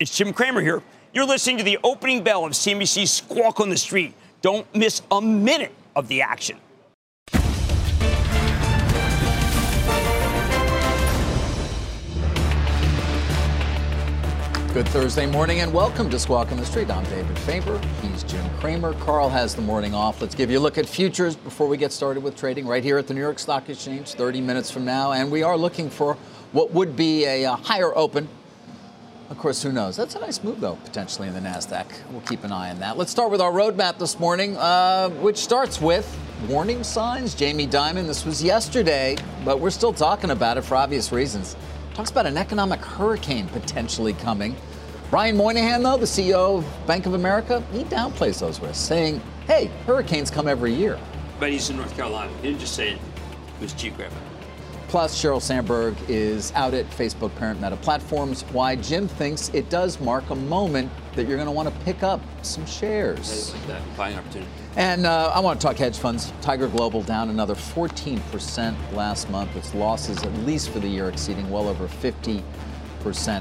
It's Jim Cramer here. You're listening to the opening bell of CNBC's Squawk on the Street. Don't miss a minute of the action. Good Thursday morning and welcome to Squawk on the Street. I'm David Faber. He's Jim Cramer. Carl has the morning off. Let's give you a look at futures before we get started with trading right here at the New York Stock Exchange 30 minutes from now. And we are looking for what would be a higher open. Of course, who knows? That's a nice move, though, potentially in the NASDAQ. We'll keep an eye on that. Let's start with our roadmap this morning, uh, which starts with warning signs. Jamie Dimon, this was yesterday, but we're still talking about it for obvious reasons talks about an economic hurricane potentially coming. Brian Moynihan, though, the CEO of Bank of America, he downplays those risks, saying, hey, hurricanes come every year. But he's in North Carolina. He didn't just say it, it was geographic. Plus, Sheryl Sandberg is out at Facebook parent Meta Platforms. Why Jim thinks it does mark a moment that you're going to want to pick up some shares. Like that buying opportunity. And uh, I want to talk hedge funds. Tiger Global down another 14% last month. Its losses, at least for the year, exceeding well over 50%.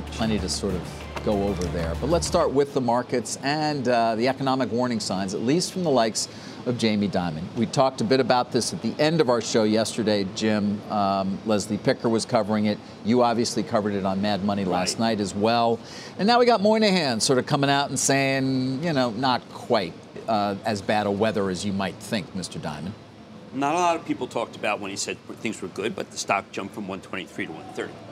Plenty to sort of go over there. But let's start with the markets and uh, the economic warning signs, at least from the likes of Jamie Dimon. We talked a bit about this at the end of our show yesterday, Jim. Um, Leslie Picker was covering it. You obviously covered it on Mad Money last right. night as well. And now we got Moynihan sort of coming out and saying, you know, not quite uh, as bad a weather as you might think, Mr. Dimon. Not a lot of people talked about when he said things were good, but the stock jumped from 123 to 130.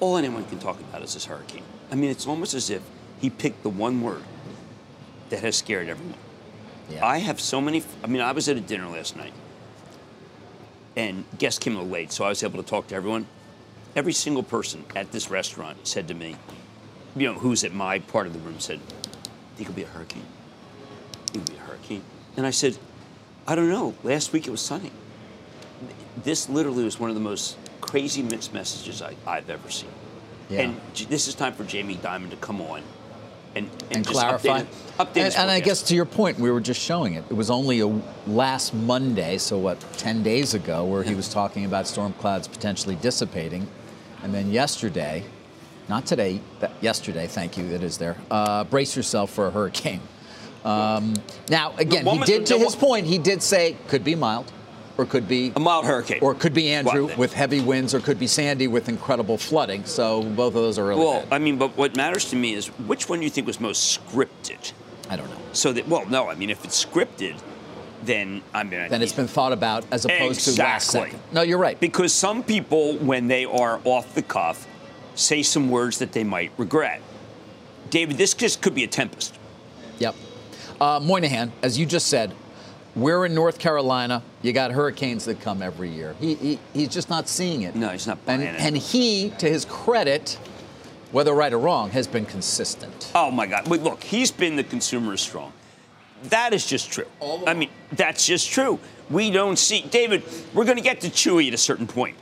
All anyone can talk about is this hurricane. I mean, it's almost as if he picked the one word that has scared everyone. Yeah. I have so many. I mean, I was at a dinner last night, and guests came a little late, so I was able to talk to everyone. Every single person at this restaurant said to me, you know, who's at my part of the room, said, "Think it'll be a hurricane. It'll be a hurricane." And I said, "I don't know. Last week it was sunny. This literally was one of the most crazy mixed messages I, have ever seen." Yeah. And this is time for Jamie Dimon to come on and, and, and clarify. Update, update and, and I guess to your point, we were just showing it. It was only a last Monday, so what, 10 days ago, where he was talking about storm clouds potentially dissipating. And then yesterday, not today, yesterday, thank you, it is there, uh, brace yourself for a hurricane. Um, now, again, he did, to his point, he did say could be mild or could be a mild hurricane, or could be Andrew well, with heavy winds, or could be Sandy with incredible flooding. So both of those are really well. Bad. I mean, but what matters to me is which one do you think was most scripted? I don't know. So that well, no, I mean, if it's scripted, then I mean, then it's been thought about as opposed exactly. to last second. No, you're right. Because some people, when they are off the cuff, say some words that they might regret. David, this just could be a tempest. Yep. Uh, Moynihan, as you just said, we're in North Carolina. You got hurricanes that come every year. He, he he's just not seeing it. No, he's not buying and, it. And he, to his credit, whether right or wrong, has been consistent. Oh my God! But look, he's been the consumer strong. That is just true. I mean, that's just true. We don't see David. We're going to get to Chewy at a certain point,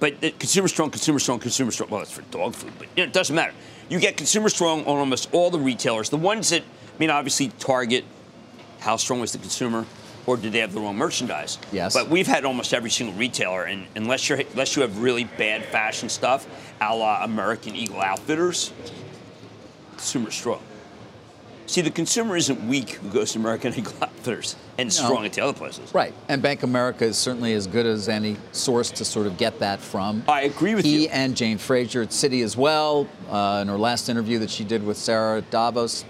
but the consumer strong, consumer strong, consumer strong. Well, that's for dog food, but you know, it doesn't matter. You get consumer strong on almost all the retailers. The ones that, I mean, obviously Target, how strong was the consumer? Or did they have the wrong merchandise? Yes. But we've had almost every single retailer, and unless you're unless you have really bad fashion stuff, a la American Eagle Outfitters, consumer strong. See, the consumer isn't weak who goes to American Eagle Outfitters and strong at the other places. Right. And Bank America is certainly as good as any source to sort of get that from. I agree with he you. He and Jane Fraser at Citi as well, uh, in her last interview that she did with Sarah Davos,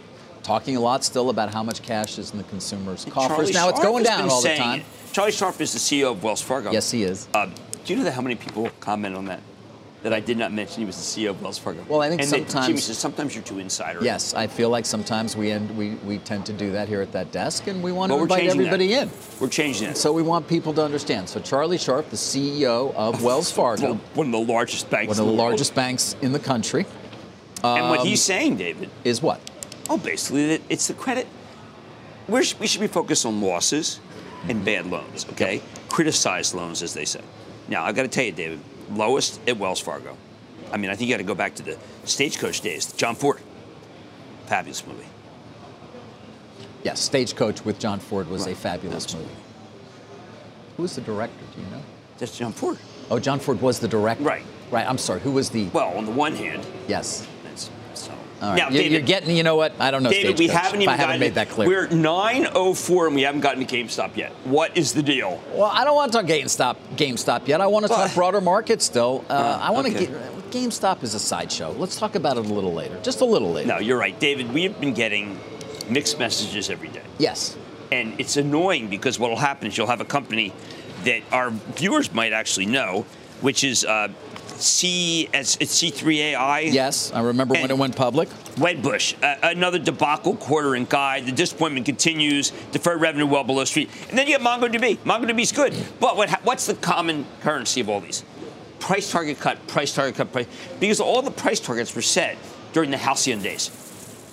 talking a lot still about how much cash is in the consumer's coffers. Charlie now it's going down all the time. It. Charlie Scharf is the CEO of Wells Fargo. Yes, he is. Uh, do you know that how many people comment on that? That I did not mention he was the CEO of Wells Fargo. Well, I think and sometimes Jimmy says sometimes you're too insider. Yes, I feel like sometimes we end we, we tend to do that here at that desk, and we want but to invite everybody that. in. We're changing it. So we want people to understand. So Charlie Scharf, the CEO of Wells Fargo, one of the largest banks, one of the, the largest banks in the country, and what he's saying, David, Is what? Oh, basically, it's the credit. We're, we should be focused on losses and bad loans, okay? Criticized loans, as they say. Now, I've got to tell you, David, lowest at Wells Fargo. I mean, I think you got to go back to the stagecoach days. John Ford, fabulous movie. Yes, Stagecoach with John Ford was a fabulous movie. Who was the director? Do you know? That's John Ford. Oh, John Ford was the director. Right. Right. I'm sorry. Who was the? Well, on the one hand, Yes. All right. Now, you're, David, you're getting. You know what? I don't know. David, we haven't even I haven't gotten made that clear. We're 9:04 and we haven't gotten to GameStop yet. What is the deal? Well, I don't want to talk GameStop, GameStop yet. I want to talk broader market still. Uh, I want to get GameStop is a sideshow. Let's talk about it a little later, just a little later. No, you're right, David. We have been getting mixed messages every day. Yes. And it's annoying because what will happen is you'll have a company that our viewers might actually know, which is uh, C it's, it's C3AI. Yes, I remember when it went public. Wedbush, uh, another debacle quarter and guide. The disappointment continues. Deferred revenue well below street. And then you have MongoDB. MongoDB's good. But what, what's the common currency of all these? Price target cut, price target cut, price. Because all the price targets were set during the Halcyon days,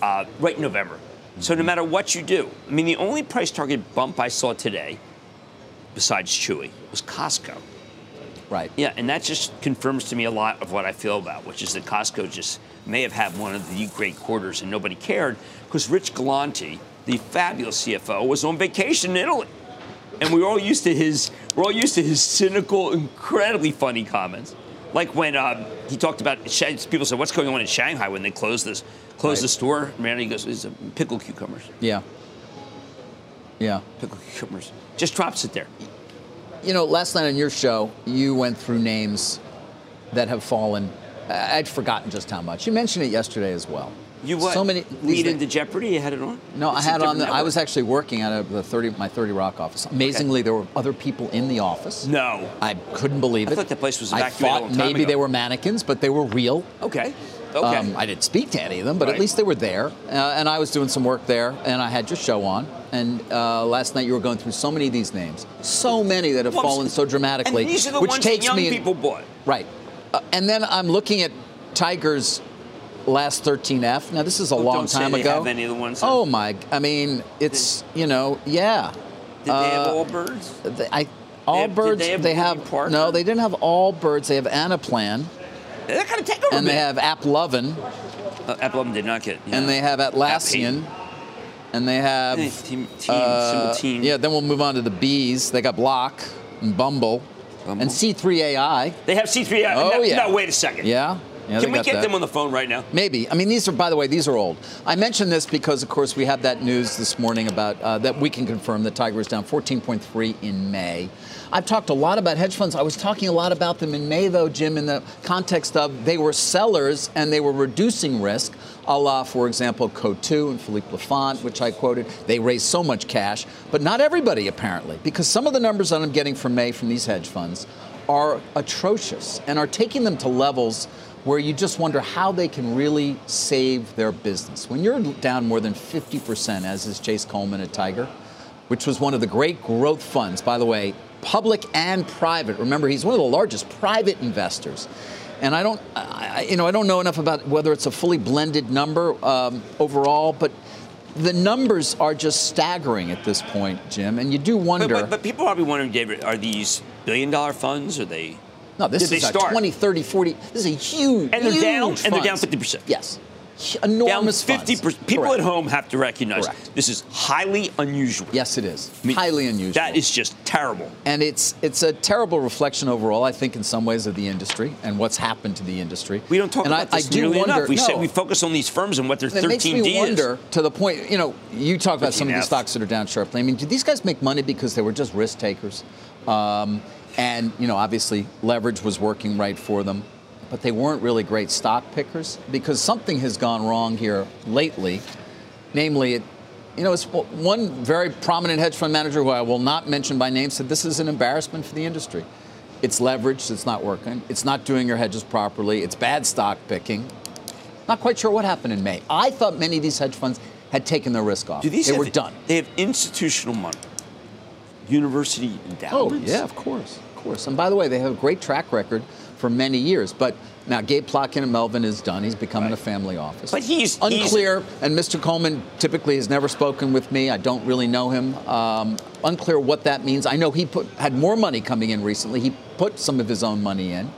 uh, right in November. So no matter what you do, I mean, the only price target bump I saw today, besides Chewy, was Costco. Right. Yeah, and that just confirms to me a lot of what I feel about, which is that Costco just may have had one of the great quarters and nobody cared because Rich Galanti, the fabulous CFO, was on vacation in Italy. And we were all used to his we're all used to his cynical, incredibly funny comments. Like when uh, he talked about people said, "What's going on in Shanghai when they close this close Right. the store?" Man, he goes, "It's a pickle cucumbers, Yeah. Yeah. pickle cucumbers." Just drops it there. You know, last night on your show, you went through names that have fallen. I- I'd forgotten just how much. You mentioned it yesterday as well. You what? So many. lead into Jeopardy. You had it on. No, I It's a had on. The, I was actually working out of the 30, my 30 Rock office. Amazingly, there were other people in the office. No. I couldn't believe I it. I thought that place was I evacuated thought maybe ago. they were mannequins, but they were real. Okay. Okay. Um, I didn't speak to any of them, but Right. at least they were there. Uh, and I was doing some work there, and I had your show on. And uh, last night you were going through so many of these names, so many that have Well, fallen so dramatically, And these are the which ones takes young me people bought. right. Uh, and then I'm looking at Tiger's last 13F. Now this is a long time they ago. have any of the ones oh my! I mean, it's you know, yeah. Did they have Uh, Allbirds? They- I, all have- did birds. they have they have no. They didn't have Allbirds. They have Anaplan, They're going to take over. and a they have Applovin, Uh, Apple did not get. and they have Atlassian, and they have Hey, team, team, uh, team. Yeah, then we'll move on to the bees. They got Block and Bumble, Bumble. and C3AI. They have C3. AI. Oh, no, yeah. No, wait a second. Yeah. yeah Can we get that. them on the phone right now? Maybe. I mean, these are, by the way, these are old. I mentioned this because, of course, we have that news this morning about uh, that we can confirm that Tiger is down 14.3 in May. I've talked a lot about hedge funds. I was talking a lot about them in May, though, Jim, in the context of they were sellers and they were reducing risk, a la, for example, Coatue and Philippe Laffont, which I quoted. They raised so much cash, but not everybody, apparently, because some of the numbers that I'm getting from May from these hedge funds are atrocious and are taking them to levels where you just wonder how they can really save their business. When you're down more than 50%, as is Chase Coleman at Tiger, which was one of the great growth funds, by the way, public and private. Remember, he's one of the largest private investors. And I don't, I, you know, I don't know enough about whether it's a fully blended number um, overall, but the numbers are just staggering at this point, Jim. And you do But, wonder. but, but people are probably wondering, David, are these billion dollar funds? Are they? No, this Did they is a start? 20, 30, 40. This is a huge, And they're huge down- and they're down 50%. Yes. Down 50 funds. People Correct. at home have to recognize Correct. this is highly unusual. Yes, it is. I mean, Highly unusual. That is just terrible. and it's it's a terrible reflection overall, I think, in some ways of the industry and what's happened to the industry. We don't talk and about I, this I do nearly wonder, enough. We no, say we focus on these firms and what their It 13 makes me D wonder is. to the point, you know, you talk about some of 13F. these stocks that are down sharply. I mean, did these guys make money because they were just risk takers? Um, and, you know, obviously leverage was working right for them, but they weren't really great stock pickers because something has gone wrong here lately. Namely, it, you know, it's one very prominent hedge fund manager who I will not mention by name said this is an embarrassment for the industry. It's leveraged, it's not working, it's not doing your hedges properly, it's bad stock picking. Not quite sure what happened in May. I thought many of these hedge funds had taken their risk off. Do these they were done. They have institutional money, university endowments. Oh, endowments. yeah, of course, of course. And by the way, they have a great track record for many years. But now Gabe Plotkin and Melvin is done. He's becoming a family office. But he's- unclear. and Mr. Coleman typically has never spoken with me. I don't really know him. Um, unclear what that means. I know he put had more money coming in recently. He put some of his own money in.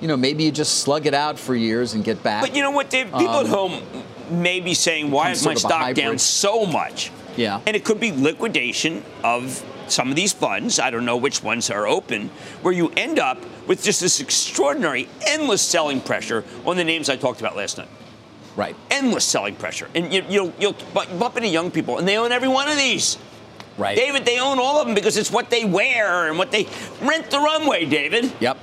You know, maybe you just slug it out for years and get back. But you know what, Dave? People at home may be saying, why is my Um, sort of a stock down so much? Yeah. And it could be liquidation of some of these funds. I don't know which ones are open, where you end up with just this extraordinary, endless selling pressure on the names I talked about last night. right. Endless selling pressure. And you, you'll, you'll bump into young people, and they own every one of these. Right. David, they own all of them because it's what they wear and what they rent the runway, David. Yep.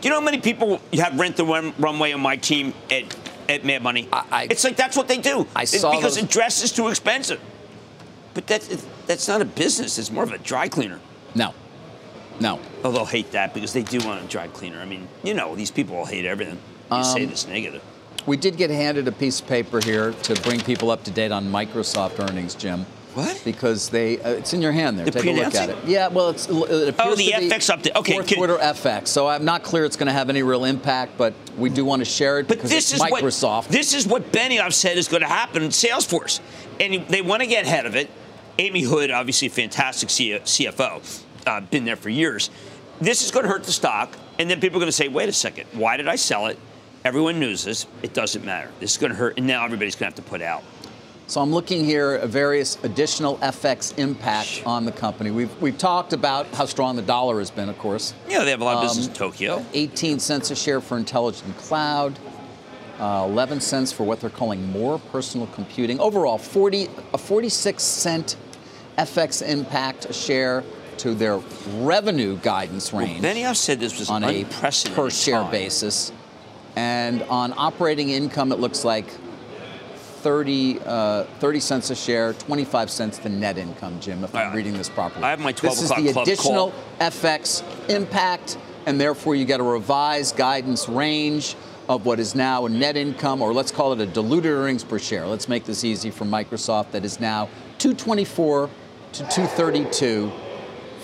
Do you know how many people you have rent the run, runway on my team at, at Mad Money? I- I- it's like that's what they do. I It's saw because those- the dress is too expensive. But that's that's not a business. It's more of a dry cleaner. No. No. Oh, they'll hate that because they do want a dry cleaner. I mean, you know, these people will hate everything. You Um, say this negative. We did get handed a piece of paper here to bring people up to date on Microsoft earnings, Jim. What? Because they, uh, it's in your hand there. They're Take a look at it. Yeah, well, it's. It appears Oh, the to be FX update. Okay, Fourth quarter FX. So I'm not clear it's going to have any real impact, but we do want to share it But because this it's is Microsoft. what this is what Benioff said is going to happen in Salesforce, and they want to get ahead of it. Amy Hood, obviously a fantastic C- CFO, uh, been there for years. This is going to hurt the stock, and then people are going to say, "Wait a second, why did I sell it?" Everyone knows this. It doesn't matter. This is going to hurt, and now everybody's going to have to put out. So I'm looking here at various additional FX impact on the company. We've we've talked about how strong the dollar has been, of course. Yeah, they have a lot of business Um, in Tokyo. 18 cents a share for intelligent cloud, uh, 11 cents for what they're calling more personal computing. Overall, 40 a 46 cent FX impact a share to their revenue guidance range Benioff said this was on a per share time. basis, and on operating income, it looks like 30, uh, 30 cents a share, 25 cents the net income, Jim, if I'm Uh, reading this properly. I have my 12 This is the additional call. FX impact, and therefore you get a revised guidance range of what is now a net income, or let's call it a diluted earnings per share. Let's make this easy for Microsoft. That is now 224 to 232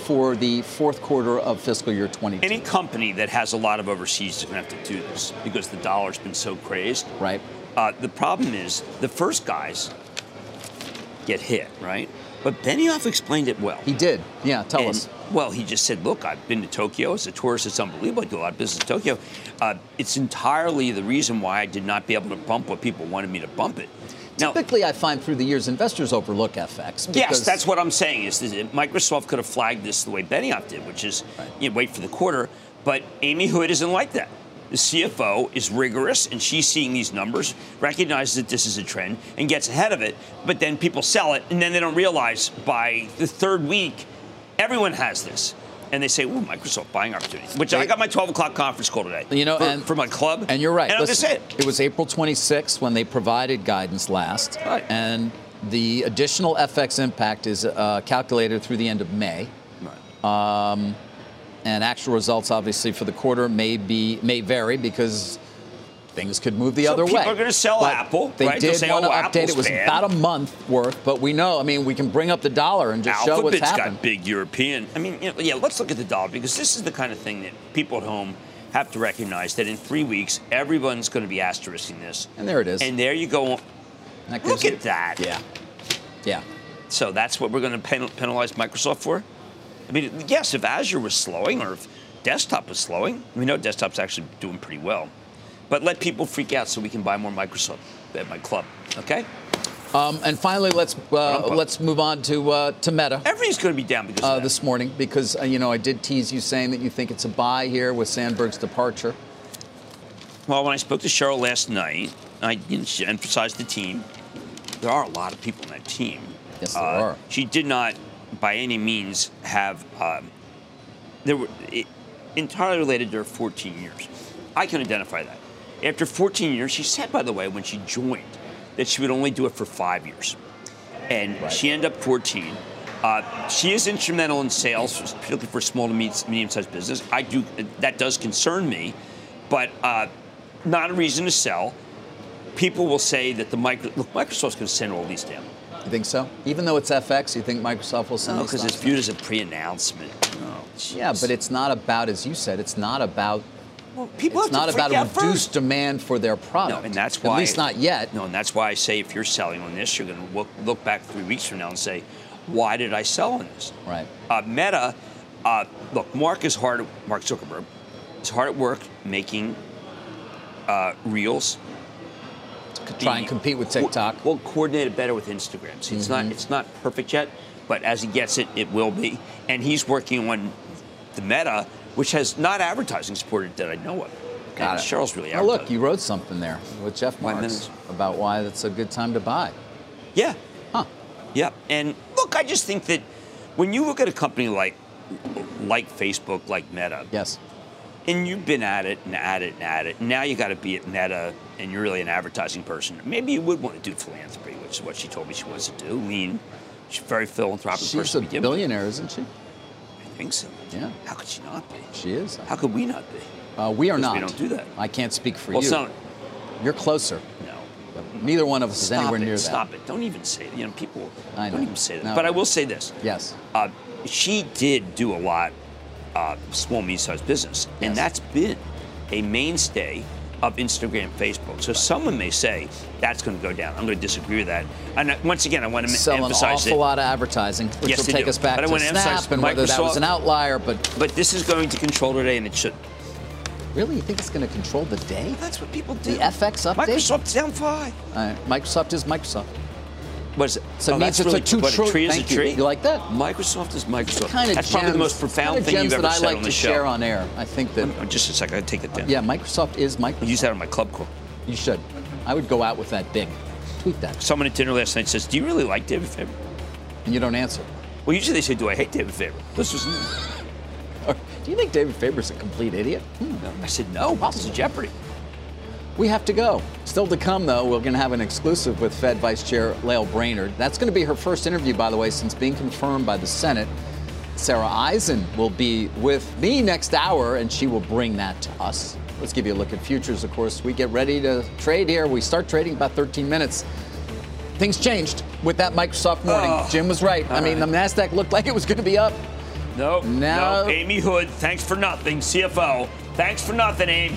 for the fourth quarter of fiscal year 22. Any company that has a lot of overseas is going to have to do this because the dollar's been so crazed. right? Uh, the problem is the first guys get hit, right? But Benioff explained it well. He did. Yeah, tell And, us. Well, he just said, "Look, I've been to Tokyo as a tourist. It's unbelievable. I do a lot of business in Tokyo. Uh, it's entirely the reason why I did not be able to bump what people wanted me to bump it." Now, Typically, I find through the years, investors overlook FX. Yes, that's what I'm saying. Is Microsoft could have flagged this the way Benioff did, which is you know, wait for the quarter. But Amy Hood isn't like that. The CFO is rigorous, and she's seeing these numbers, recognizes that this is a trend, and gets ahead of it. But then people sell it, and then they don't realize by the third week, everyone has this. And they say, "Ooh, Microsoft buying opportunities." Which I got my 12 o'clock conference call today. You know, for, and- for my club. And you're right. And I'm going to Listen, it. It was April 26th when they provided guidance last. Right. And the additional FX impact is uh, calculated through the end of May. Right. And actual results, obviously, for the quarter may be may vary because things could move the So other people way. People are gonna sell But Apple, They right? Did say, want to "Oh, update. Apple's it was bad." about a month worth, but we know. I mean, we can bring up the dollar and just show what's Alphabet's happened. got big European. I mean, you know, yeah, let's look at the dollar because this is the kind of thing that people at home have to recognize that in three weeks, everyone's going to be asterisking this. And there it is. And there you go. Look you- at that. Yeah. Yeah. So that's what we're going to pen- penalize Microsoft for? I mean, yes, if Azure was slowing or if desktop was slowing, we know desktop's actually doing pretty well. But let people freak out so we can buy more Microsoft at my club, okay? Um, and finally, let's uh, let's move on to uh, to Meta. Everything's going to be down because uh, this morning because uh, you know I did tease you saying that you think it's a buy here with Sandberg's departure. Well, when I spoke to Sheryl last night, I you know, she emphasized the team. There are a lot of people in that team. Yes, there Uh, are. She did not, by any means, have. Um, there were it, entirely related to her 14 years. I can identify that. After 14 years, she said, by the way, when she joined, that she would only do it for five years, and Right. she ended up 14. Uh, she is instrumental in sales, particularly for small to medium-sized business. I do that does concern me, but uh, not a reason to sell. People will say that the micro, look, Microsoft's going to send all these down. You think so? Even though it's FX, you think Microsoft will send No, because it's viewed as a pre-announcement. Oh, Yeah, but it's not about, as you said, it's not about Well, people it's have not to about a reduced first. demand for their product. No, and that's why. At least not yet. No, and that's why I say if you're selling on this, you're going to look, look back three weeks from now and say, why did I sell on this? Right. Uh, Meta, uh, look, Mark is hard. Mark Zuckerberg is hard at work making uh, reels. To try and compete with TikTok. Well, coordinate it better with Instagram. See, it's not Mm-hmm. it's not perfect yet, but as he gets it, it will be. And he's working on the Meta, which has not advertising supported that I know of. Got and it. Sheryl's really Now, look, you wrote something there with Jeff Marks about why it's a good time to buy. Yeah, Huh. yeah. And look, I just think that when you look at a company like like Facebook, like Meta, Yes. and you've been at it and at it and at it, and now you got to be at Meta, and you're really an advertising person. Maybe you would want to do philanthropy, which is what she told me she wants to do. I mean, she's a very philanthropic She's person. a begin with. billionaire, isn't she? Think so. Yeah. How could she not be? She is. How could we not be? Uh, we are not. we don't do that. I can't speak for Well, you. it's not. You're closer. No. But neither one of us is anywhere it. near that. Stop it. Don't even say it. You know, people I know. don't even say that. No. But I will say this. Yes. Uh, she did do a lot uh, small, medium-sized business, and that's been a mainstay of Instagram, Facebook. So someone may say that's going to go down. I'm going to disagree with that. And uh, once again, I want to Sell an awful that. lot of advertising, which Yes, will take do. us back But I to emphasize Snap and whether that was an outlier. But But this is going to control today, and it should. really, you think it's going to control the day? That's what people do. The FX update? Microsoft's down five. Uh, Microsoft is Microsoft. What is it? So it oh, means that's it's a two what, a tree is a tree. You like that? Microsoft is Microsoft. Kind of That's probably the most profound thing you've ever that I said like on to show. share on air. I think that Oh, Just a second, I take that down. yeah, Microsoft is I Microsoft. use that on my club call. You should. I would go out with that big. Tweet that, Someone at dinner last night says, "Do you really like David Faber?" and you don't answer. Well, usually they say, "Do I hate David Faber?" This was. Do you think David Faber's a complete idiot? Hmm. I said, "No, this is Jeopardy." We have to go. Still to come, though, we're going to have an exclusive with Fed Vice Chair Lael Brainard. That's going to be her first interview, by the way, since being confirmed by the Senate. Sara Eisen will be with me next hour, and she will bring that to us. Let's give you a look at futures. Of course, we get ready to trade here. We start trading about 13 minutes. Things changed with that Microsoft morning. Oh, Jim was right. I mean, right. the Nasdaq looked like it was going to be up. No, No. no. Amy Hood, thanks for nothing. CFO, thanks for nothing, Amy.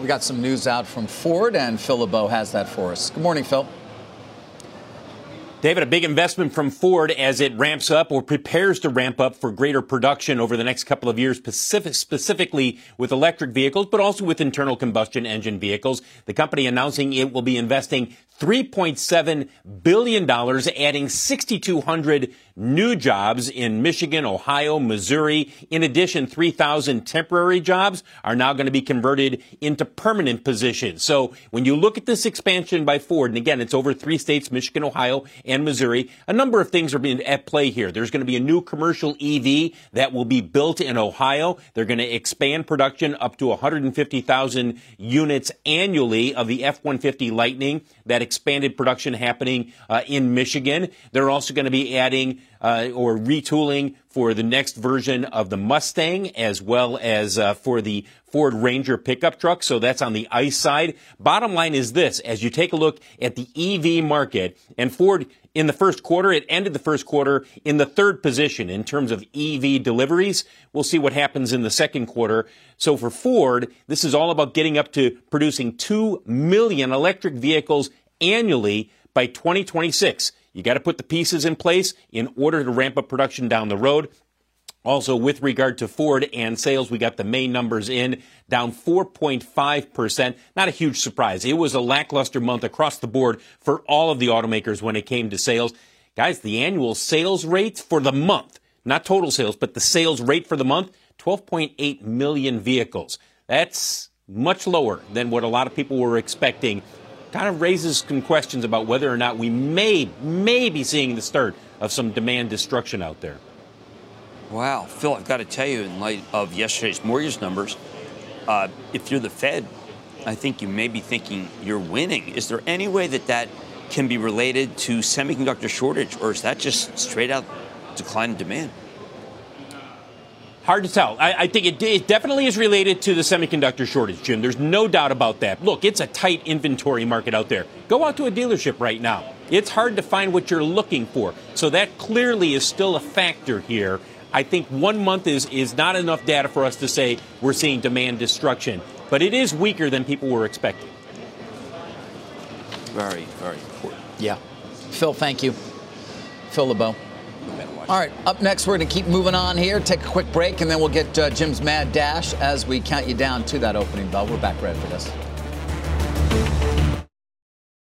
We got some news out from Ford, and Phil LeBeau has that for us. Good morning, Phil. David, a big investment from Ford as it ramps up or prepares to ramp up for greater production over the next couple of years, specific, specifically with electric vehicles, but also with internal combustion engine vehicles. The company announcing it will be investing $3.7 billion, adding 6,200 new jobs in Michigan, Ohio, Missouri. In addition, 3,000 temporary jobs are now going to be converted into permanent positions. So when you look at this expansion by Ford, and again, it's over three states, Michigan, Ohio, and Missouri, a number of things are being at play here. There's going to be a new commercial EV that will be built in Ohio. They're going to expand production up to 150,000 units annually of the F-150 Lightning. That expanded production happening uh, in Michigan. They're also going to be adding uh, or retooling for the next version of the Mustang as well as uh, for the Ford Ranger pickup truck. So that's on the ICE side. Bottom line is this, as you take a look at the EV market and Ford in the first quarter, it ended the first quarter in the third position in terms of EV deliveries. We'll see what happens in the second quarter. So for Ford, this is all about getting up to producing 2 million electric vehicles annually by 2026. You got to put the pieces in place in order to ramp up production down the road. Also, with regard to Ford and sales, we got the May numbers in down 4.5%. Not a huge surprise. It was a lackluster month across the board for all of the automakers when it came to sales. Guys, the annual sales rate for the month, not total sales, but the sales rate for the month, 12.8 million vehicles. That's much lower than what a lot of people were expecting. Kind of raises some questions about whether or not we may, may be seeing the start of some demand destruction out there. Wow, Phil, I've got to tell you, in light of yesterday's mortgage numbers, uh, if you're the Fed, I think you may be thinking you're winning. Is there any way that that can be related to semiconductor shortage, or is that just straight out decline in demand? Hard to tell. I, I think it, it, definitely is related to the semiconductor shortage, Jim. There's no doubt about that. Look, it's a tight inventory market out there. Go out to a dealership right now. It's hard to find what you're looking for. So that clearly is still a factor here. I think one month is, is not enough data for us to say we're seeing demand destruction, but it is weaker than people were expecting. Very, very important. Yeah. Phil, thank you. Phil LeBeau. All right, up next, we're going to keep moving on here, take a quick break, and then we'll get uh, Jim's mad dash as we count you down to that opening bell. We're back right for this.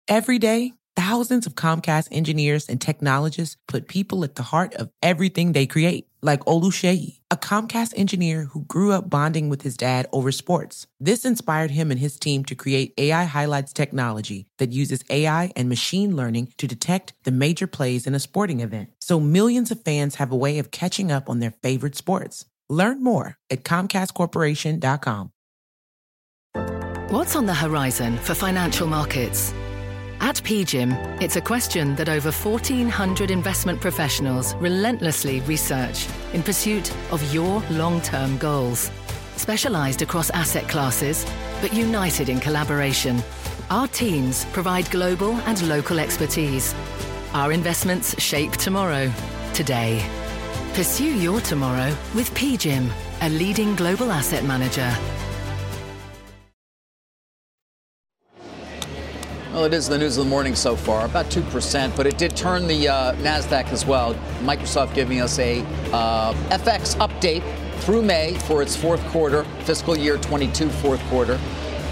Every day, thousands of Comcast engineers and technologists put people at the heart of everything they create like Oluseyi, a Comcast engineer who grew up bonding with his dad over sports. This inspired him and his team to create AI Highlights technology that uses AI and machine learning to detect the major plays in a sporting event. So millions of fans have a way of catching up on their favorite sports. Learn more at ComcastCorporation.com. What's on the horizon for financial markets? At PGIM, it's a question that over 1,400 investment professionals relentlessly research in pursuit of your long term goals. Specialised across asset classes, but united in collaboration, our teams provide global and local expertise. Our investments shape tomorrow, today. Pursue your tomorrow with PGIM, a leading global asset manager. Well, it is the news of the morning so far, about 2%, but it did turn the uh, NASDAQ as well. Microsoft giving us a uh, FX update through May for its fourth quarter, fiscal year 22 fourth quarter.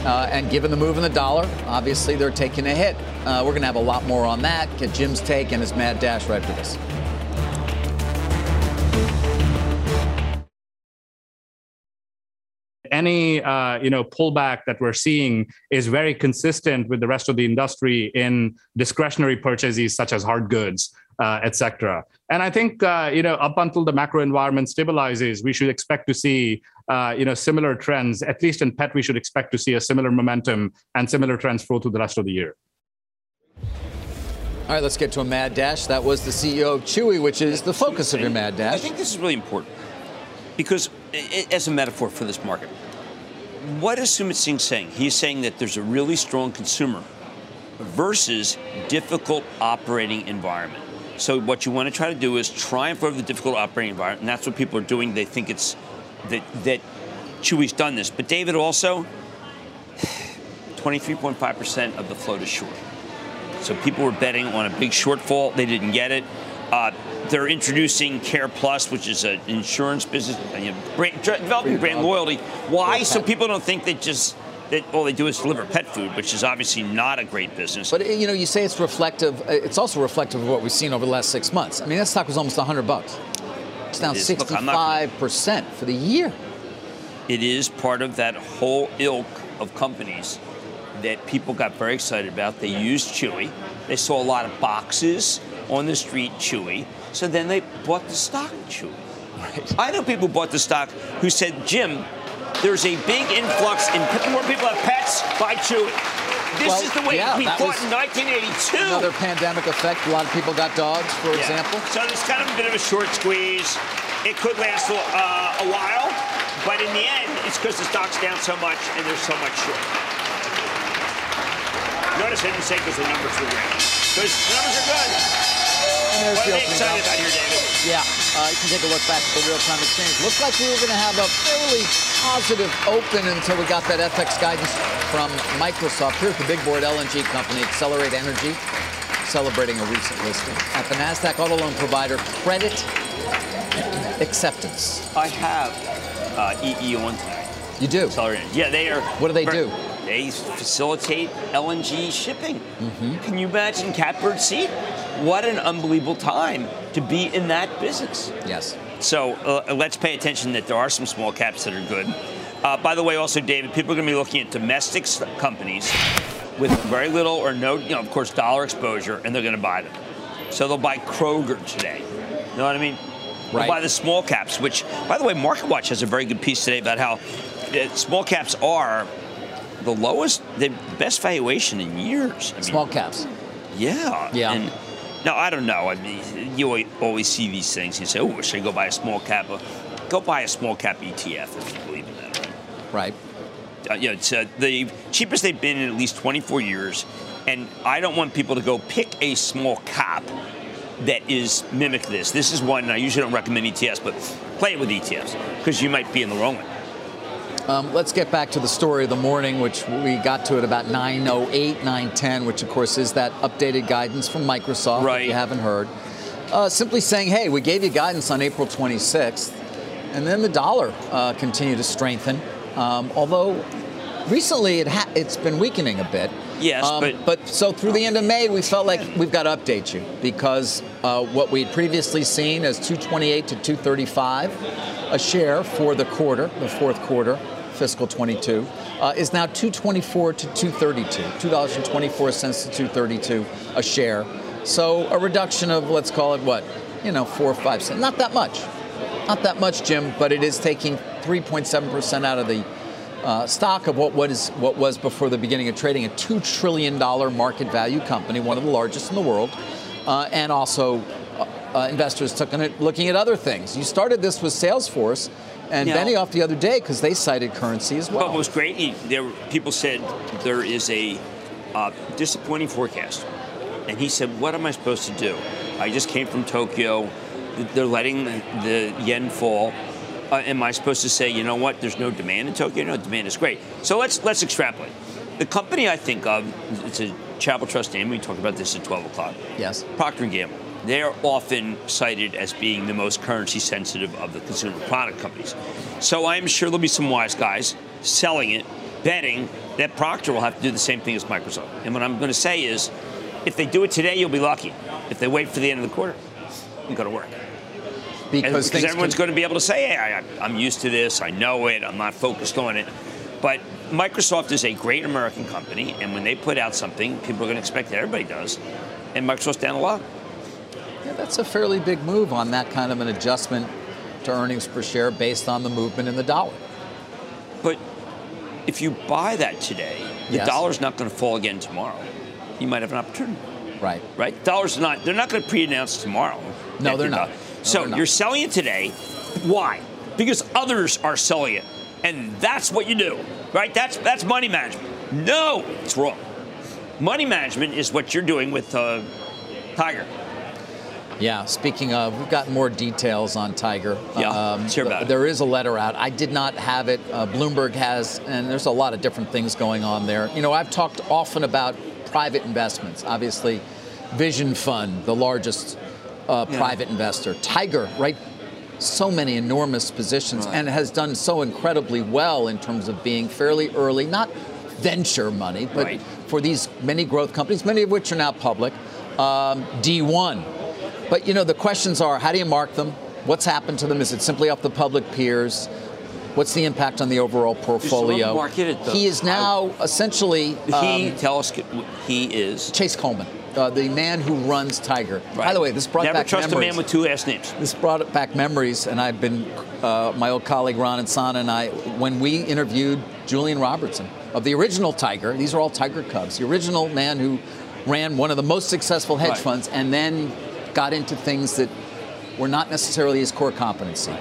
Uh, and given the move in the dollar, obviously they're taking a hit. Uh, we're going to have a lot more on that. Get Jim's take and his mad dash right for this. any uh, you know pullback that we're seeing is very consistent with the rest of the industry in discretionary purchases such as hard goods, uh, etc. And I think uh, you know up until the macro environment stabilizes, we should expect to see uh, you know similar trends. At least in pet, we should expect to see a similar momentum and similar trends flow through the rest of the year. All right, let's get to a mad dash. That was the CEO of Chewy, which is the focus of your mad dash. I think this is really important because, as a metaphor for this market, what is Sumit Singh saying? He's saying that there's a really strong consumer versus difficult operating environment. So what you want to try to do is triumph over the difficult operating environment, and that's what people are doing. They think it's that that Chewy's done this, but David also 23.5% of the float is short. So people were betting on a big shortfall. They didn't get it. Uh, they're introducing Care Plus, which is an insurance business, you know, brand, developing brand loyalty. Why? So people don't think they just that all they do is deliver pet food, which is obviously not a great business. But you know, you say it's reflective. Uh, it's also reflective of what we've seen over the last six months. I mean, that stock was almost 100 bucks. It's down 65 percent for the year. It is part of that whole ilk of companies that people got very excited about. They used Chewy. They saw a lot of boxes on the street Chewy. So then they bought the stock Chewy. Right. I know people bought the stock who said, Jim, there's a big influx in more people have pets by Chewy. This Well, is the way yeah, we was in 1982. Another pandemic effect. A lot of people got dogs, for Yeah. example. So there's kind of a bit of a short squeeze. It could last a, uh, a while, but in the end, it's because the stock's down so much and there's so much short. Notice I didn't say because the numbers were great. Because the numbers are good. And there's What the are they opening excited about here, David? Yeah, uh, you can take a look back at the real-time exchange. Looks like we were going to have a fairly positive open until we got that FX guidance from Microsoft. Here's the big board LNG company, Excelerate Energy, celebrating a recent listing at the Nasdaq auto loan provider Credit Acceptance. I have uh, EE on tonight. You do. Accelerated. Yeah, they are. What do they do? They facilitate LNG shipping. Mm-hmm. Can you imagine catbird seat? What an unbelievable time to be in that business. Yes. So uh, let's pay attention that there are some small caps that are good. Uh, by the way, also, David, people are going to be looking at domestic companies with very little or no, you know, of course, dollar exposure, and they're going to buy them. So they'll buy Kroger today. You know what I mean? They'll Right. buy the small caps, which, by the way, MarketWatch has a very good piece today about how uh, small caps are the lowest, the best valuation in years. I mean, Small caps. yeah. Yeah. And, now, I don't know. I mean, you always see these things. You say, oh, should I go buy a small cap? Go buy a small cap ETF if you believe in that. Right? Right. Uh, yeah, it's uh, the cheapest they've been in at least 24 years. And I don't want people to go pick a small cap that is mimic this. This is one I usually don't recommend ETFs, but play it with ETFs because you might be in the wrong one. Um, let's get back to the story of the morning, which we got to at about 9.08, 9.10, which of course is that updated guidance from Microsoft, right. if you haven't heard. Uh, simply saying, hey, we gave you guidance on April 26th, and then the dollar uh, continued to strengthen. Um, although recently it ha- it's been weakening a bit. Yes, Um, but- so through the end of May, we felt like we've got to update you because uh, what we'd previously seen as 228 to 235 a share for the quarter, the fourth quarter, fiscal 22, uh, is now 224 to 232, $2.24 to 232 a share. So a reduction of let's call it what, you know, four or five cents. Not that much, not that much, Jim, but it is taking 3.7 percent out of the uh, stock of what, is what was before the beginning of trading a two trillion dollar market value company, one of the largest in the world, uh, and also uh, investors took on it looking at other things. You started this with Salesforce and Yeah. Benioff the other day because they cited currency as well. what was great, there people said there is a uh, disappointing forecast. And he said, What am I supposed to do? I just came from Tokyo. They're letting the, the yen fall. Uh, am I supposed to say, you know what, there's no demand in Tokyo? No, demand is great. So let's let's extrapolate. The company I think of, it's a Travel Trust name. We talked about this at 12 o'clock. yes. Procter & Gamble. They're often cited as being the most currency sensitive of the consumer product companies. So I'm sure there'll be some wise guys selling it, betting that Procter will have to do the same thing as Microsoft. And what I'm going to say is, if they do it today, you'll be lucky. If they wait for the end of the quarter, you go to work. Because, because everyone's can- going to be able to say, hey, I, I'm used to this, I know it, I'm not focused on it. But Microsoft is a great American company, and when they put out something, people are going to expect that everybody does. And Microsoft's down a lot. Yeah, that's a fairly big move on that kind of an adjustment to earnings per share based on the movement in the dollar. But if you buy that today, the Yes. dollar's not going to fall again tomorrow. You might have an opportunity, Right. right? Dollars are not, they're not going to pre-announce tomorrow. No, they're not. No, so they're not. you're selling it today. Why? Because others are selling it. And that's what you do, right? That's, that's money management. No, it's wrong. Money management is what you're doing with uh, Tiger. Yeah, speaking of, we've got more details on Tiger. Um, Yeah, let's hear about it. There is a letter out. I did not have it. Uh, Bloomberg has, and there's a lot of different things going on there. You know, I've talked often about private investments. Obviously, Vision Fund, the largest uh, private investor. Tiger, right? So many enormous positions and has done so incredibly well in terms of being fairly early, not venture money, but Right. for these many growth companies, many of which are now public, um, D1. But you know, the questions are how do you mark them? What's happened to them? Is it simply off the public peers? What's the impact on the overall portfolio? market it, though. he is now essentially he um, tell us he is Chase Coleman. uh, the man who runs Tiger. By the way, this brought Never back trust memories. a man with two last names. This brought back memories, and I've been, uh, my old colleague Ron Insana and I, when we interviewed Julian Robertson of the original Tiger, these are all Tiger Cubs, the original man who ran one of the most successful hedge Right. funds and then got into things that were not necessarily his core competency.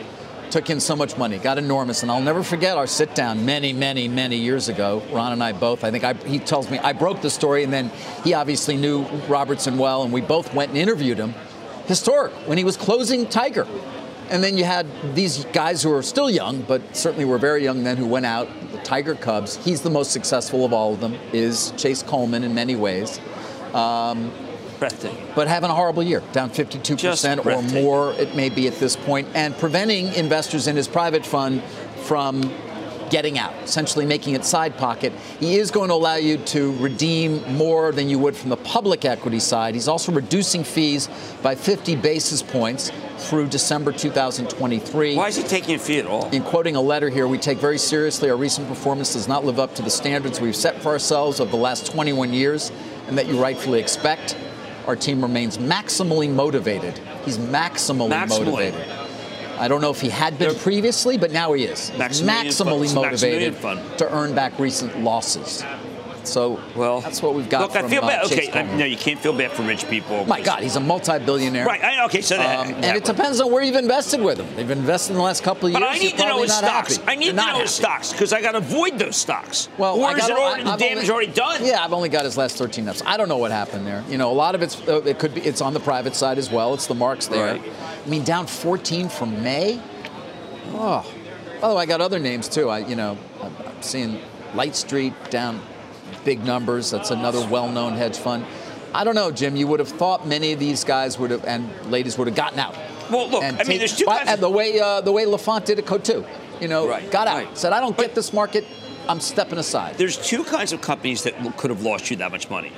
Took in so much money, got enormous, and I'll never forget our sit down many, many, many years ago. Ron and I both. I think I, he tells me I broke the story, and then he obviously knew Robertson well, and we both went and interviewed him. Historic when he was closing Tiger, and then you had these guys who are still young, but certainly were very young then, who went out. The Tiger Cubs. He's the most successful of all of them. Is Chase Coleman in many ways. Um, Breathtaking. but having a horrible year, down 52% Just or more, it may be at this point, and preventing investors in his private fund from getting out, essentially making it side pocket. He is going to allow you to redeem more than you would from the public equity side. He's also reducing fees by 50 basis points through December 2023. Why is he taking a fee at all? In quoting a letter here, we take very seriously our recent performance does not live up to the standards we've set for ourselves over the last 21 years and that you rightfully expect. Our team remains maximally motivated. He's maximally, Maximally. motivated. I don't know if he had been previously, but now he is. Fun- maximally motivated to earn back recent losses. So Well, that's what we've got. Look, I feel uh, bad. Chase Okay, I, no, you can't feel bad for rich people. My God, he's a multi-billionaire. Right. I, okay, so that, Um, and it depends on where you've invested with him. They've invested in the last couple of But years. I you're need to know his stocks. happy. I need You're to know his stocks because I got to avoid those stocks. Well, or I is got- it already, the damage only- already done? Yeah, I've only got his last 13 Fs. I don't know what happened there. You know, a lot of it's uh, it could be it's on the private side as well. It's the marks there. Right. I mean, down 14 from May. Oh, by the way, I got other names too. I you know I'm seeing Light Street down big numbers. That's another well-known hedge fund. I don't know, Jim. You would have thought many of these guys would have and ladies would have gotten out. Well, look, I mean, there's two but- and the way uh, the way Laffont did at Coatue, you know, Right, got out, right. said, "I don't But- get this market. I'm stepping aside." There's two kinds of companies that could have lost you that much money.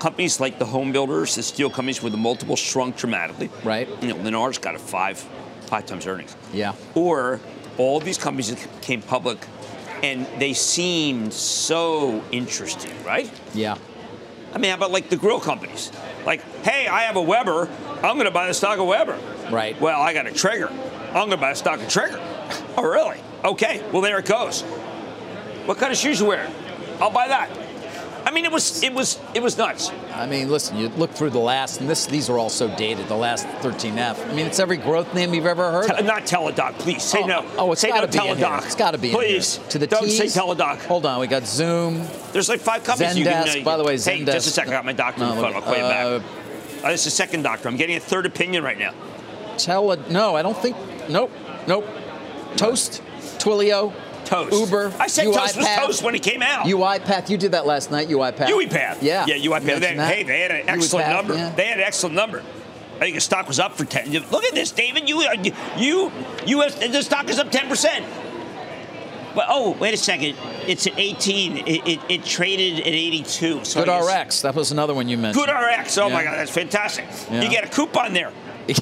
Companies like the home builders, the steel companies where the multiple shrunk dramatically. Right. You know, Lennar's got a five, five times earnings. Yeah. Or all these companies that came public and they seemed so interesting, right? Yeah. I mean, how about like the grill companies? Like, hey, I have a Weber. I'm going to buy the stock of Weber. Right. Well, I got a Traeger. I'm going to buy a stock of Traeger. Oh, really? Okay. Well, there it goes. What kind of shoes you wearing? I'll buy that. I mean, it was it was it was nuts. I mean, listen, you look through the last, and this these are all so dated. The last 13F. I mean, it's every growth name you've ever heard. Te- not Teladoc, please say oh, no. Oh, it's say got no to be here. Teladoc. It's got to be please. To the don't say Ts. Teladoc. Hold on, we got Zoom. There's like five companies you can. Uh, by the way, Hey, Zendesk- just a second. I got my doctor No, on the phone. I'll call you uh, back. Uh, this is the second doctor. I'm getting a third opinion right now. Tele. No, I don't think. Nope. Nope. Toast. Twilio. Toast. Uber. I said Toast was Toast when it came out. UiPath. You did that last night. UiPath. UiPath. Yeah. Yeah, UiPath. They, mentioned hey, they had an excellent UiPath, number. yeah. They had an excellent number. I think the stock was up for 10. Look at this, David. You, uh, you, US, the stock is up 10%. Well, oh, wait a second. It's at 18. It, it, it traded at 82. So GoodRx. That was another one you mentioned. GoodRx. Oh, my God. That's fantastic. Yeah. You get a coupon there. you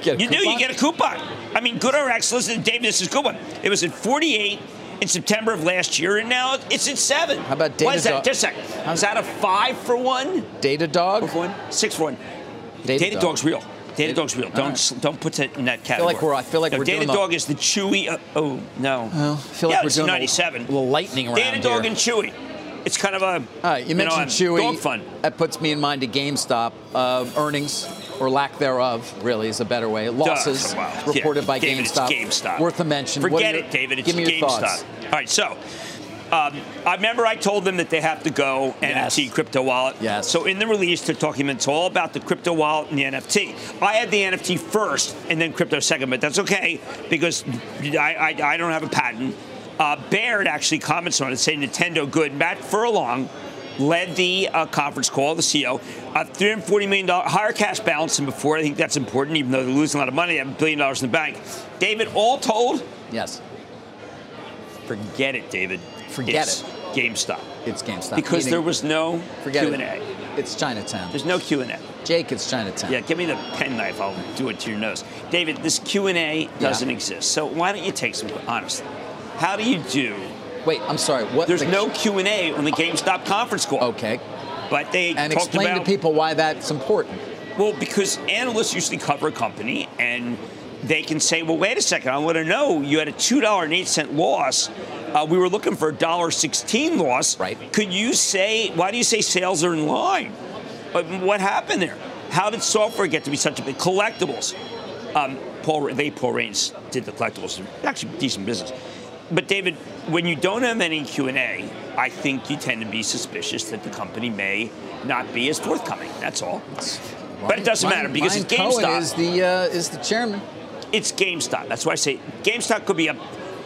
get a You do. You get a coupon. I mean, GoodRx. Listen, David, this is a good one. It was at 48 in September of last year, and now it's at seven. How about What is Datadog? that? Just a second. Is that a five for one? Datadog. Four for one? Six for one. Data Data, Dog. Dog's real. Datadog's real. Don't s don't put that in that category. I feel like we're- I feel like no, we're Data doing the- Dog is the chewy. Uh, oh no. Well, I feel yeah, we're it's doing a 97. little lightning around Datadog here. and Chewy. It's kind of a. All right, you mentioned know, a Chewy. Dog fun. That puts me in mind of GameStop uh, earnings or lack thereof. Really, is a better way. Losses Wow. reported Yeah, by David, GameStop. GameStop. Worth a mention. Forget your- it, David. It's give me your GameStop. thoughts. All right, so. Um, I remember I told them that they have to go Yes. NFT crypto wallet. Yes. So in the release, they're talking it's all about the crypto wallet and the NFT. I had the NFT first and then crypto second, but that's okay because I, I, I don't have a patent. Uh, Baird actually comments on it, saying Nintendo good. Matt Furlong led the uh, conference call, the CEO. Uh, $340 million higher cash balance than before. I think that's important, even though they're losing a lot of money. They have a billion dollars in the bank. David, all told, Yes, forget it, David. Forget It's it. GameStop. it's GameStop. Because Meaning- there was no forget Q&A. it. It's Chinatown. There's no Q&A. Jake, it's Chinatown. Yeah, give me the penknife. I'll do it to your nose. David, this Q&A doesn't Yeah. exist. So why don't you take some, honestly, how do you do? Wait, I'm sorry. What? There's the- no Q&A on the GameStop conference call. Okay. But they and explain about, to people why that's important. Well, because analysts usually cover a company and they can say, well, wait a second, I want to know you had a $2.08 loss. Uh, we were looking for a $1.16 loss. Right. Could you say, why do you say sales are in line? But what happened there? How did software get to be such a big collectibles? Um, Paul, they Paul Raines did the collectibles, actually decent business. But David, when you don't have any Q and A, I think you tend to be suspicious that the company may not be as forthcoming. That's all. but it doesn't matter because it's Cohen GameStop. is the uh, is the chairman. it's GameStop. That's why I say GameStop could be up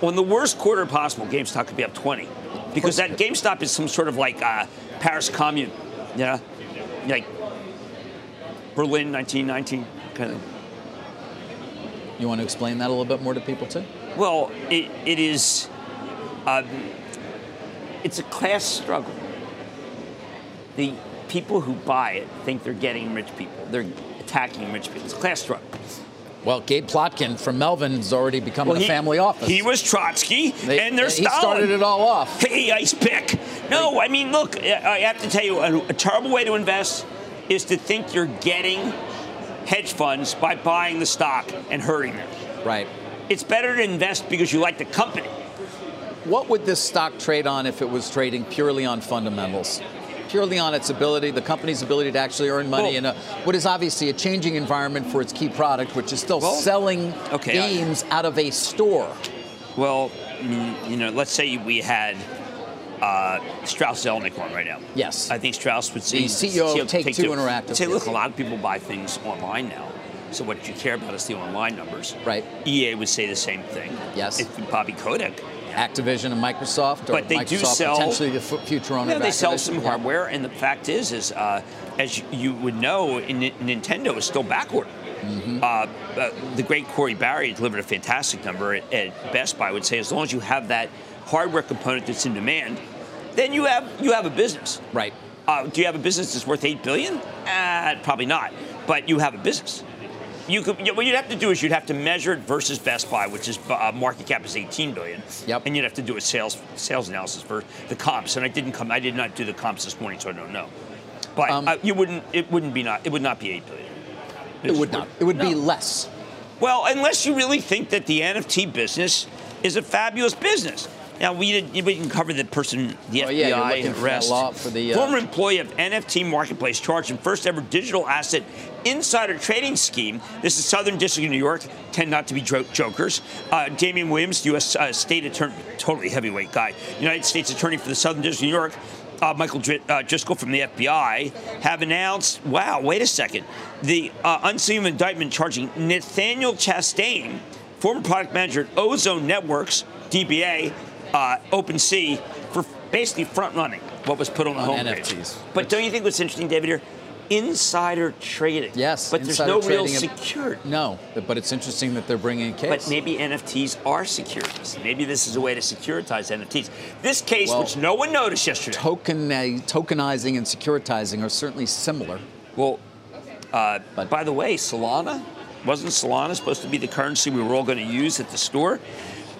on the worst quarter possible. GameStop could be up 20 because that GameStop is some sort of like uh, Paris Commune, you know, like Berlin 1919 kind of. You want to explain that a little bit more to people too? Well, it, it is. Um, it's a class struggle. The people who buy it think they're getting rich people. They're attacking rich people. It's a class struggle. Well, Gabe Plotkin from Melvin has already become Well, a family office. He was Trotsky, They- and they're he Stalin. started it all off. Hey, ice pick. No, I mean, look, I I have to tell you, a, a terrible way to invest is to think you're getting hedge funds by buying the stock and hurting them. Right. It's better to invest because you like the company. What would this stock trade on if it was trading purely on fundamentals? Purely on its ability, the company's ability to actually earn money Well- in a, what is obviously a changing environment for its key product, which is still Well, selling okay, I- games out of a store. Well, you know, let's say we had uh, Strauss Zelnick on right now. Yes. I think Strauss would see The CEO of Take-Two Interactive, Say, look, a lot of people buy things online now. So what you care about is the online numbers. Right. EA would say the same thing. Yes. If Bobby Kotick. Activision and Microsoft, or But they Microsoft do sell- potentially the future owner Yeah, of they sell some Yeah. hardware, and the fact is, is uh, as you- would know, Nintendo is still backward. Mm-hmm. Uh, uh, the great Corie Barry delivered a fantastic number at, at Best Buy. Would say as long as you have that hardware component that's in demand, then you have you have a business. Right. Uh, do you have a business that's worth eight billion? Uh, probably not. But you have a business. You could. you- What you'd have to do is you'd have to measure it versus Best Buy, which is uh, market cap is 18 billion. Yep. And you'd have to do a sales sales analysis for the comps. And I didn't come. I did not do the comps this morning, so I don't know. But Um, uh, you wouldn't. It wouldn't be not. It would not be eight billion. It would not. It would be less. Well, unless you really think that the NFT business is a fabulous business. Now we did, we can cover the person, the Oh, FBI, yeah, and for the rest. that law for the, uh, Former employee of NFT Marketplace charged in first ever digital asset insider trading scheme. This is Southern District of New York. Tend not to be jokers. Uh, Damian Williams, U.S. Uh, State Attorney, totally heavyweight guy, United States Attorney for the Southern District of New York. Uh, Michael Dr- uh, Driscoll from the FBI have announced, wow, wait a second, the uh, unsealed indictment charging Nathaniel Chastain, former product manager at Ozone Networks, DBA, uh, OpenSea, for basically front running what was put on the On homepage. NFTs. But don't you think what's interesting, David, here? Insider trading. Yes. But there's no real security. No, but it's interesting that they're bringing a case. But maybe NFTs are securities. Maybe this is a way to securitize NFTs. This case, Well, which no one noticed yesterday. Token, tokenizing and securitizing are certainly similar. Well, uh, But- by the way, Solana wasn't Solana supposed to be the currency we were all going to use at the store?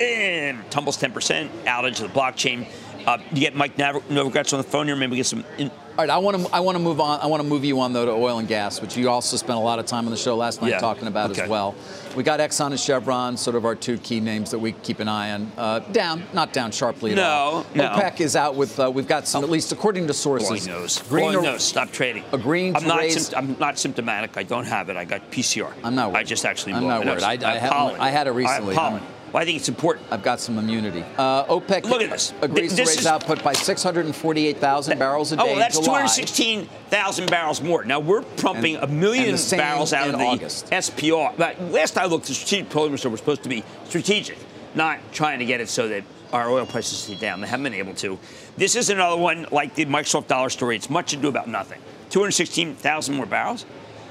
And tumbles 10%, outage of the blockchain. Uh, you get Mike Nav- Novogratz on the phone here. Maybe get some. In- All right, I want to I want to move on. I want to move you on though to oil and gas, which you also spent a lot of time on the show last night Yeah, talking about okay. as well. We got Exxon and Chevron, sort of our two key names that we keep an eye on. Uh, down, not down sharply at No, all. no. OPEC is out with. Uh, we've got some, at least according to sources. nose. Green Blowing or- nose. Stop trading. agreeing I'm to not. raise- sympt- I'm not symptomatic. I don't have it. I got PCR. I'm not worried. I just actually. I'm not worried. I- I have had- I had it I recently. pollen. Well, I think it's important. I've got some immunity. Uh, OPEC Look at this. agrees This to raise is- output by 648,000 barrels a day Oh, that's 216,000 barrels more. Now we're pumping And- a million and the same barrels out in of the August. SPR. But last I looked, the strategic petroleum reserve was supposed to be strategic, not trying to get it so that our oil prices stay down. They haven't been able to. This is another one like the Microsoft dollar story. It's much ado about nothing. 216,000 more barrels.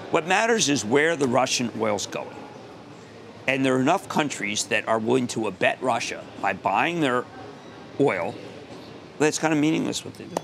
What matters is where the Russian oil's going. And there are enough countries that are willing to abet Russia by buying their oil. that's kind of meaningless what they do.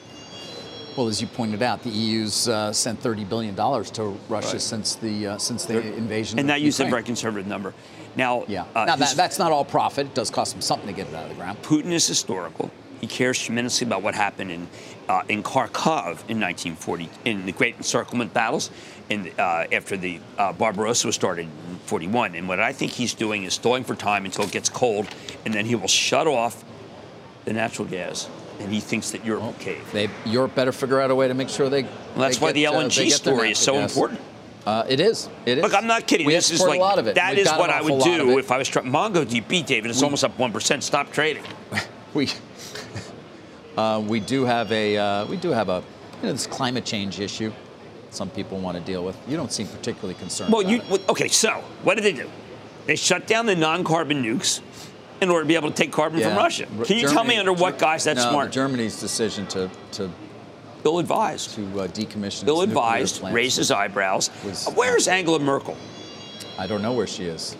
Well, as you pointed out, the EU's uh, sent 30 billion dollars to Russia Right. since the uh, since the invasion. And that used a very conservative number. Now, Yeah. uh, now that, that's not all profit. It does cost them something to get it out of the ground. Putin is historical. He cares tremendously about what happened in uh, in Kharkov in 1940 in the Great Encirclement battles, and uh, after the uh, Barbarossa was started in 41. And what I think he's doing is stalling for time until it gets cold, and then he will shut off the natural gas. And he thinks that Europe will cave. They, Europe better figure out a way to make sure they. Well, that's they why get, the uh, LNG story is so gas. important. Uh, it is. It is. Look, I'm not kidding. We this is like a lot of it. that We've is what I would do if I was trying. MongoDB, David, it's almost up one percent. Stop trading. we uh, we do have a uh, we do have a you know this climate change issue. Some people want to deal with. You don't seem particularly concerned. Well, about you it. okay? So what did they do? They shut down the non-carbon nukes in order to be able to take carbon from Russia. Can you tell me under what guise that's no, smart? Germany's decision to to Bill advised. to uh, decommission. Bill advised raises eyebrows. was- Where's Angela Merkel? I don't know where she is.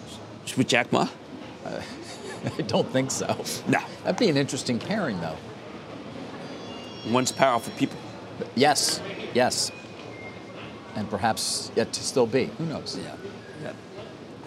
She's with Jack Ma? I don't think so. No. That'd be an interesting pairing, though. Once powerful people. Yes, yes. And perhaps yet to still be. Who knows? Yeah.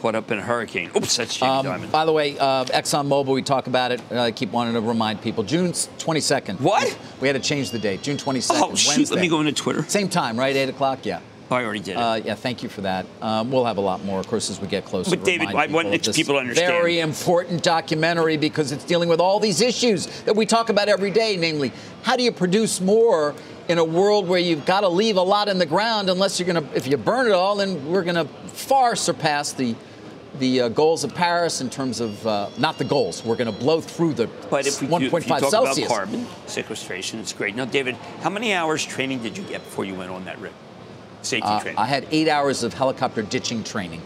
Caught up in a hurricane. Oops, that's Jamie Um, Dimon. by the way, uh, ExxonMobil, we talk about it. I keep wanting to remind people. June 22nd. What? We had to change the date. June 22nd. Oh, shoot, Wednesday. let me go into Twitter. Same time, right? 8 o'clock? Yeah. Oh, I already did. Uh, yeah, thank you for that. Um, we'll have a lot more, of course, as we get closer. But David, I want this people to understand. Very important documentary because it's dealing with all these issues that we talk about every day, namely, how do you produce more in a world where you've got to leave a lot in the ground unless you're going to, if you burn it all, then we're going to far surpass the the uh, goals of Paris in terms of uh, not the goals. We're going to blow through the But if we do, 1.5 if you talk Celsius. about carbon sequestration, it's great. Now, David, how many hours training did you get before you went on that rig? Safety Uh, training. I had eight hours of helicopter ditching training.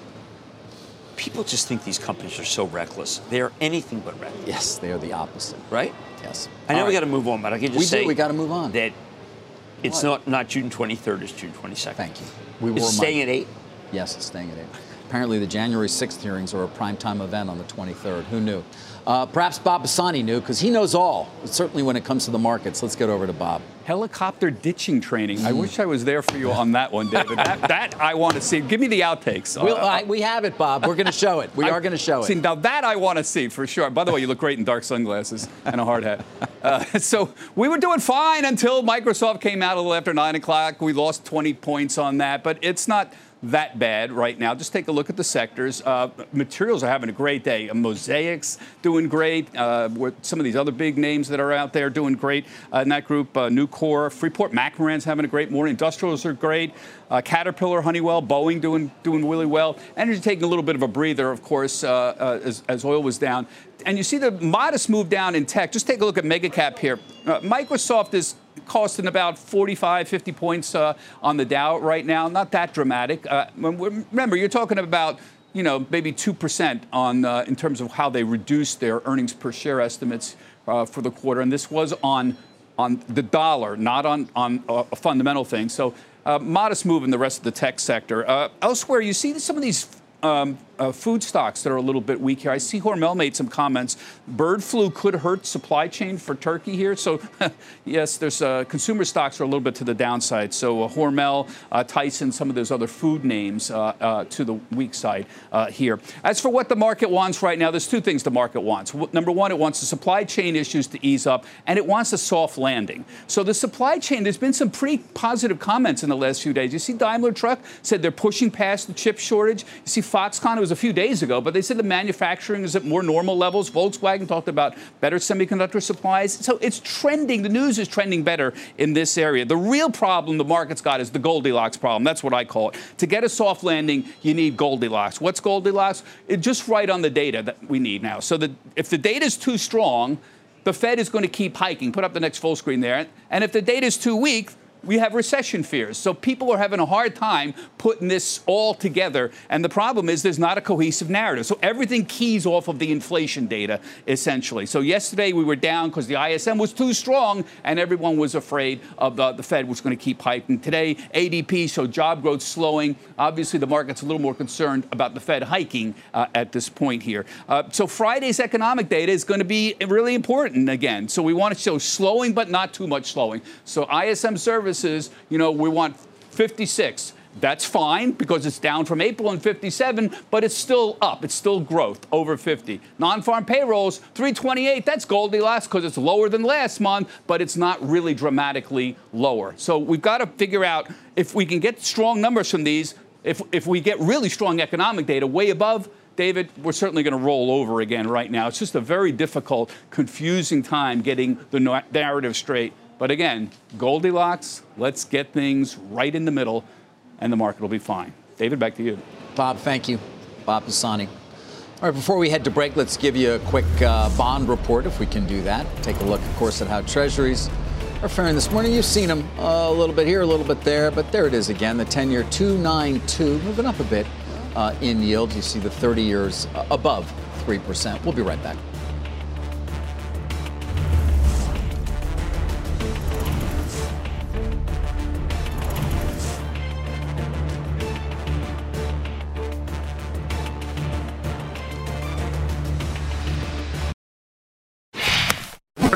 People just think these companies are so reckless. They are anything but reckless, Yes, they are the opposite. right? Yes. I know All we got to move on, but I can just We say do. We got to move on. that it's What? not not June 23rd. It's June 22nd. Thank you. We It's were staying at eight. Yes, it's staying at 8. Apparently, the January 6th hearings are a primetime event on the 23rd. Who knew? Uh, perhaps Bob Pisani knew because he knows all, certainly when it comes to the markets. Let's get over to Bob. Helicopter ditching training. Mm. I wish I was there for you on that one, David. that, that I want to see. Give me the outtakes. We'll, Uh, I, we have it, Bob. We're going to show it. We I- are going to show See, it. now that I want to see for sure. By the way, you look great in dark sunglasses and a hard hat. Uh, so we were doing fine until Microsoft came out a little after 9 o'clock. We lost 20 points on that, but it's not that bad right now. Just take a look at the sectors. Uh, materials are having a great day. Uh, Mosaics doing great. Uh, with some of these other big names that are out there doing great uh, in that group. Uh, Nucor, Freeport McMoran's having a great morning. Industrials are great. Uh, Caterpillar, Honeywell, Boeing doing doing really well. Energy taking a little bit of a breather, of course, as, as oil was down. And you see the modest move down in tech. Just take a look at megacap here. Uh, Microsoft is costing about 45, 50 points uh, on the Dow right now. Not that dramatic. Uh, remember, you're talking about you know maybe two percent on uh, in terms of how they reduced their earnings per share estimates uh, for the quarter, and this was on on the dollar, not on on a, fundamental thing. So. Uh, modest move in the rest of the tech sector. Uh, elsewhere, you see some of these um, uh, food stocks that are a little bit weak here. I see Hormel made some comments. Bird flu could hurt supply chain for turkey here. So, yes, there's uh, consumer stocks are a little bit to the downside. So, uh, Hormel, uh, Tyson, some of those other food names uh, uh, to the weak side here. As for what the market wants right now, there's two things the market wants. Number one, it wants the supply chain issues to ease up, and it wants a soft landing. So, the supply chain, there's been some pretty positive comments in the last few days. You see, Daimler Truck said they're pushing past the chip shortage. You see, Foxconn, was a few days ago, but they said the manufacturing is at more normal levels. Volkswagen talked about better semiconductor supplies. So it's trending. The news is trending better in this area. The real problem the market's got is the Goldilocks problem. That's what I call it. To get a soft landing, you need Goldilocks. What's Goldilocks? It, just right on the data that we need now. So that if the data is too strong, the Fed is going to keep hiking. Put up the next full screen there. And if the data is too weak, we have recession fears. So people are having a hard time putting this all together. And the problem is there's not a cohesive narrative. So everything keys off of the inflation data, essentially. So yesterday we were down because the ISM was too strong and everyone was afraid of the, the Fed was going to keep hiking. Today, ADP showed job growth slowing. Obviously, the market's a little more concerned about the Fed hiking uh, at this point here. Uh, so Friday's economic data is going to be really important again. So we want to show slowing, but not too much slowing. So ISM services, you know, we want 56. That's fine because it's down from April and 57, but it's still up. It's still growth over 50. Non-farm payrolls 328. That's Goldilocks because it's lower than last month, but it's not really dramatically lower. So we've got to figure out if we can get strong numbers from these. If if we get really strong economic data way above. David, we're certainly going to roll over again right now. It's just a very difficult, confusing time getting the narrative straight. But again, Goldilocks, let's get things right in the middle and the market will be fine. David, back to you. Bob, thank you. Bob Pisani. All right, before we head to break, let's give you a quick uh, bond report if we can do that. Take a look, of course, at how treasuries are faring this morning. You've seen them uh, a little bit here, a little bit there, but there it is again. The 10 year 292, moving up a bit uh, in yield. You see the 30 years above 3%. We'll be right back.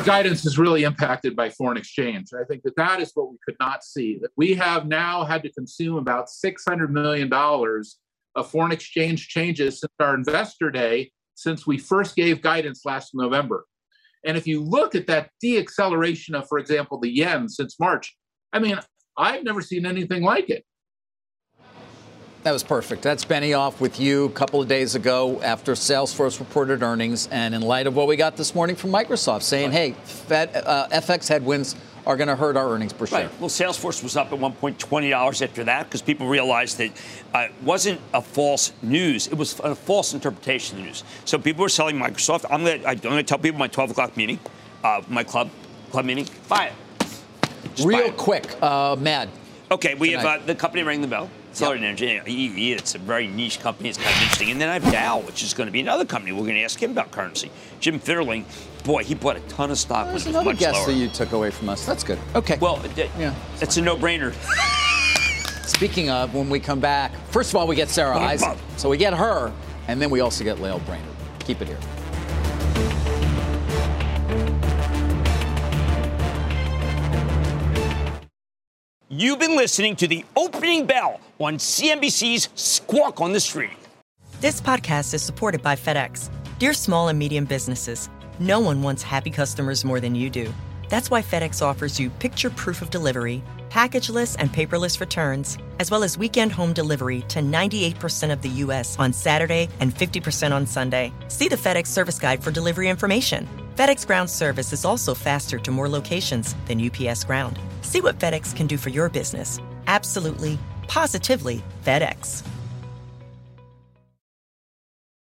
Guidance is really impacted by foreign exchange. I think that that is what we could not see. That we have now had to consume about $600 million of foreign exchange changes since our investor day, since we first gave guidance last November. And if you look at that deacceleration of, for example, the yen since March, I mean, I've never seen anything like it. That was perfect. That's Benioff with you a couple of days ago after Salesforce reported earnings, and in light of what we got this morning from Microsoft, saying, "Hey, Fed, uh, FX headwinds are going to hurt our earnings per share." Right. Well, Salesforce was up at one point twenty dollars after that because people realized that uh, it wasn't a false news; it was a false interpretation of the news. So people were selling Microsoft. I'm going to tell people my twelve o'clock meeting, uh, my club club meeting, buy it. Just Real buy it. quick, uh, Mad. Okay, we tonight. have uh, the company rang the bell. Yep. Energy, it's a very niche company. It's kind of interesting. And then I have Dow, which is going to be another company. We're going to ask him about currency. Jim Fitterling, boy, he bought a ton of stock. There's another guess lower. that you took away from us. That's good. Okay. Well, yeah, it's a no-brainer. Speaking of, when we come back, first of all, we get Sara Eisen. So we get her, and then we also get Lael Brainard. Keep it here. You've been listening to the opening bell on CNBC's Squawk on the Street. This podcast is supported by FedEx. Dear small and medium businesses, no one wants happy customers more than you do. That's why FedEx offers you picture proof of delivery, packageless and paperless returns, as well as weekend home delivery to 98% of the U.S. on Saturday and 50% on Sunday. See the FedEx service guide for delivery information. FedEx Ground service is also faster to more locations than UPS Ground. See what FedEx can do for your business. Absolutely, positively FedEx.